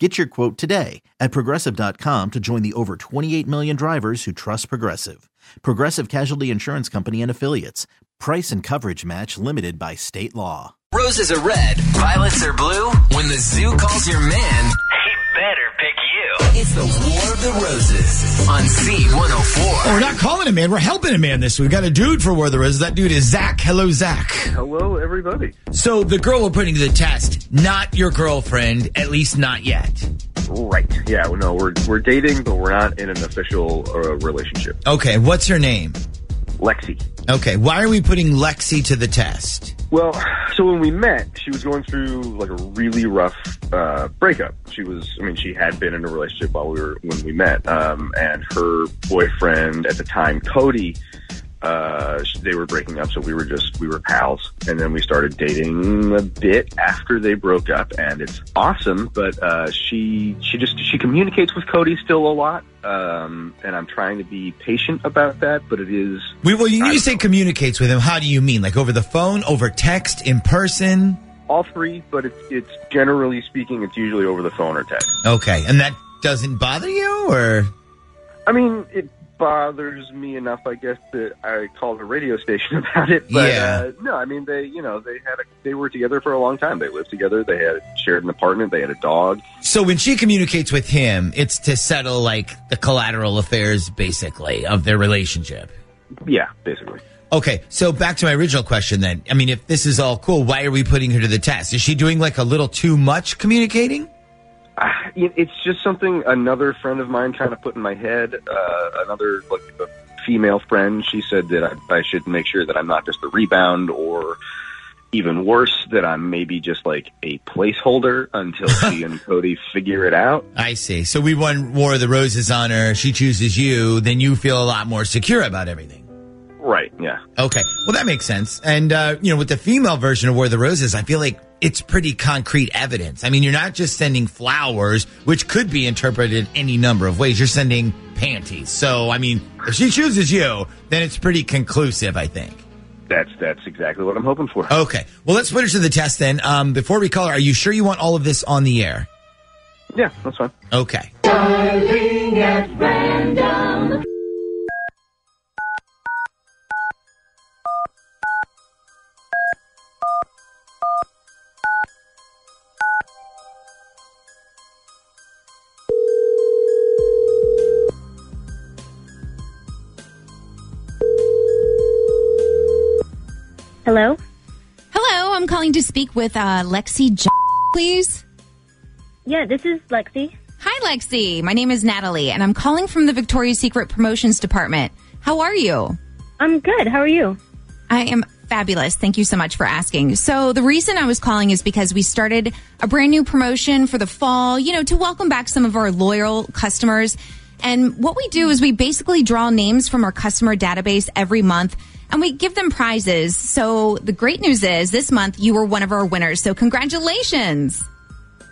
Get your quote today at progressive.com to join the over 28 million drivers who trust Progressive. Progressive Casualty Insurance Company and Affiliates. Price and coverage match limited by state law. Roses are red, violets are blue. When the zoo calls your man, He better pick. It's the War of the Roses on C104. Oh, we're not calling a man. We're helping a man this week. We got a dude for Where There Is. That dude is Zach. Hello, Zach. Hello, everybody. So the girl we're putting to the test, not your girlfriend, at least not yet. Right. Yeah, no, we're we're dating, but we're not in an official uh, relationship. Okay, what's her name? Lexi. Okay, why are we putting Lexi to the test? Well, so when we met, she was going through like a really rough uh, breakup. She was, I mean, she had been in a relationship while we were when we met, um, and her boyfriend at the time, Cody. Uh, they were breaking up, so we were just we were pals, and then we started dating a bit after they broke up, and it's awesome. But uh, she she just she communicates with Cody still a lot, um, and I'm trying to be patient about that. But it is We, well, you, you say know. communicates with him. How do you mean? Like over the phone, over text, in person? all three, but it's it's generally speaking, it's usually over the phone or text. Okay, and that doesn't bother you, or I mean, it bothers me enough, I guess, that I called a radio station about it. But Yeah. uh, no, I mean, they you know they had a, they were together for a long time. They lived together. They had shared an apartment. They had a dog. so when she communicates with him, it's to settle like the collateral affairs, basically, of their relationship. Yeah, basically. Okay, so back to my original question then. I mean, if this is all cool, why are we putting her to the test? Is she doing like a little too much communicating? It- it's just something another friend of mine kind of put in my head. Uh, another like a female friend, she said that I, I should make sure that I'm not just a rebound, or even worse, that I'm maybe just like a placeholder until she and Cody figure it out. I see. So we won War of the Roses on her. She chooses you. Then you feel a lot more secure about everything. Right? Yeah. Okay. Well, that makes sense. And, uh, you know, with the female version of War of the Roses, I feel like it's pretty concrete evidence. I mean, you're not just sending flowers, which could be interpreted any number of ways. You're sending panties. So, I mean, if she chooses you, then it's pretty conclusive, I think. That's that's exactly what I'm hoping for. Okay. Well, let's put her to the test then. Um, before we call her, are you sure you want all of this on the air? Yeah, that's fine. Okay. Hello? Hello, I'm calling to speak with uh, Lexi, J- please. Yeah, this is Lexi. Hi, Lexi. My name is Natalie, and I'm calling from the Victoria's Secret Promotions Department. How are you? I'm good. How are you? I am fabulous. Thank you so much for asking. So, the reason I was calling is because we started a brand new promotion for the fall, you know, to welcome back some of our loyal customers. And what we do is we basically draw names from our customer database every month and we give them prizes. So, the great news is this month you were one of our winners. So, congratulations.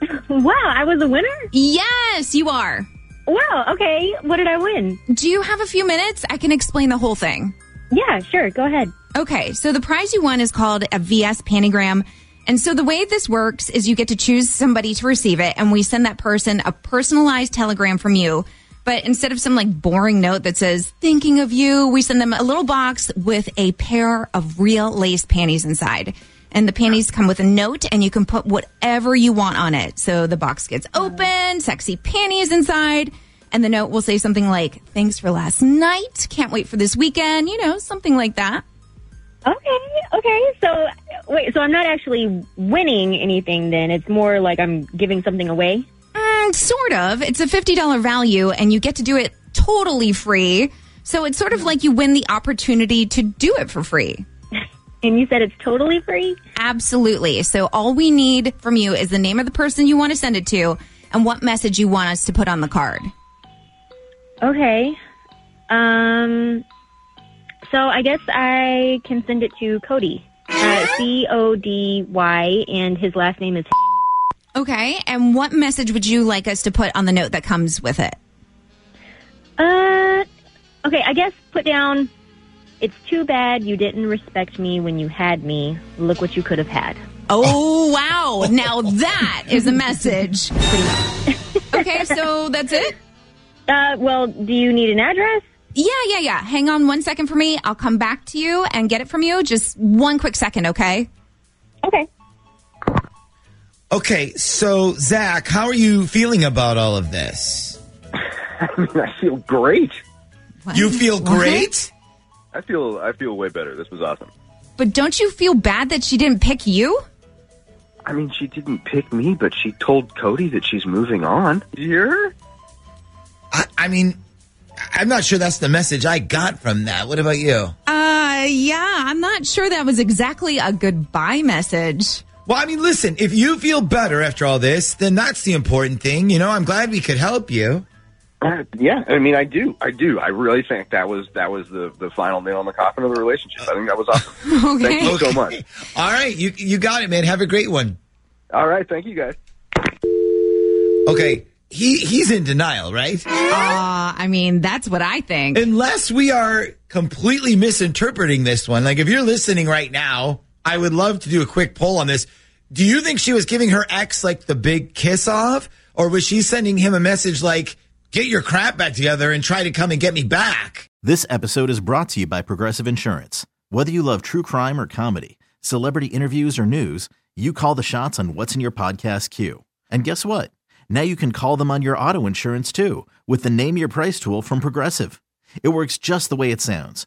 Wow, I was a winner? Yes, you are. Wow, okay. What did I win? Do you have a few minutes? I can explain the whole thing. Yeah, sure. Go ahead. Okay, so the prize you won is called a VS Panigram. And so the way this works is you get to choose somebody to receive it, and we send that person a personalized telegram from you. But instead of some like boring note that says, thinking of you, we send them a little box with a pair of real lace panties inside. And the panties come with a note, and you can put whatever you want on it. So the box gets open, sexy panties inside. And the note will say something like, thanks for last night. Can't wait for this weekend. You know, something like that. Okay, okay. So, wait, so I'm not actually winning anything then. It's more like I'm giving something away? Sort of. It's a $50 value and you get to do it totally free. So it's sort of like you win the opportunity to do it for free. And you said it's totally free? Absolutely. So all we need from you is the name of the person you want to send it to and what message you want us to put on the card. Okay. Um, so I guess I can send it to Cody. Uh, C O D Y, and his last name is. Okay. And what message would you like us to put on the note that comes with it? Uh, okay, I guess put down. It's too bad you didn't respect me when you had me. Look what you could have had. Oh, wow. Now that is a message. okay, so that's it? Uh, well, do you need an address? Yeah, yeah, yeah. Hang on one second for me. I'll come back to you and get it from you. Just one quick second, okay? Okay. Okay, so Zach, how are you feeling about all of this? I mean, I feel great. You feel What? great? I feel I feel way better. This was awesome. But don't you feel bad that she didn't pick you? I mean, she didn't pick me, but she told Cody that she's moving on. Did you hear her? I, I mean, I'm not sure that's the message I got from that. What about you? Uh, yeah, I'm not sure that was exactly a goodbye message. Well, I mean, listen, if you feel better after all this, then that's the important thing. You know, I'm glad we could help you. Uh, yeah, I mean, I do, I do. I really think that was that was the the final nail in the coffin of the relationship. I think that was awesome. Okay. Thank you so much. All right, you you got it, man. Have a great one. All right, thank you guys. Okay, he he's in denial, right? Uh, I mean, that's what I think. Unless we are completely misinterpreting this one. Like if you're listening right now, I would love to do a quick poll on this. Do you think she was giving her ex like the big kiss off or was she sending him a message like get your crap back together and try to come and get me back? This episode is brought to you by Progressive Insurance. Whether you love true crime or comedy, celebrity interviews or news, you call the shots on what's in your podcast queue. And guess what? Now you can call them on your auto insurance too with the Name Your Price tool from Progressive. It works just the way it sounds.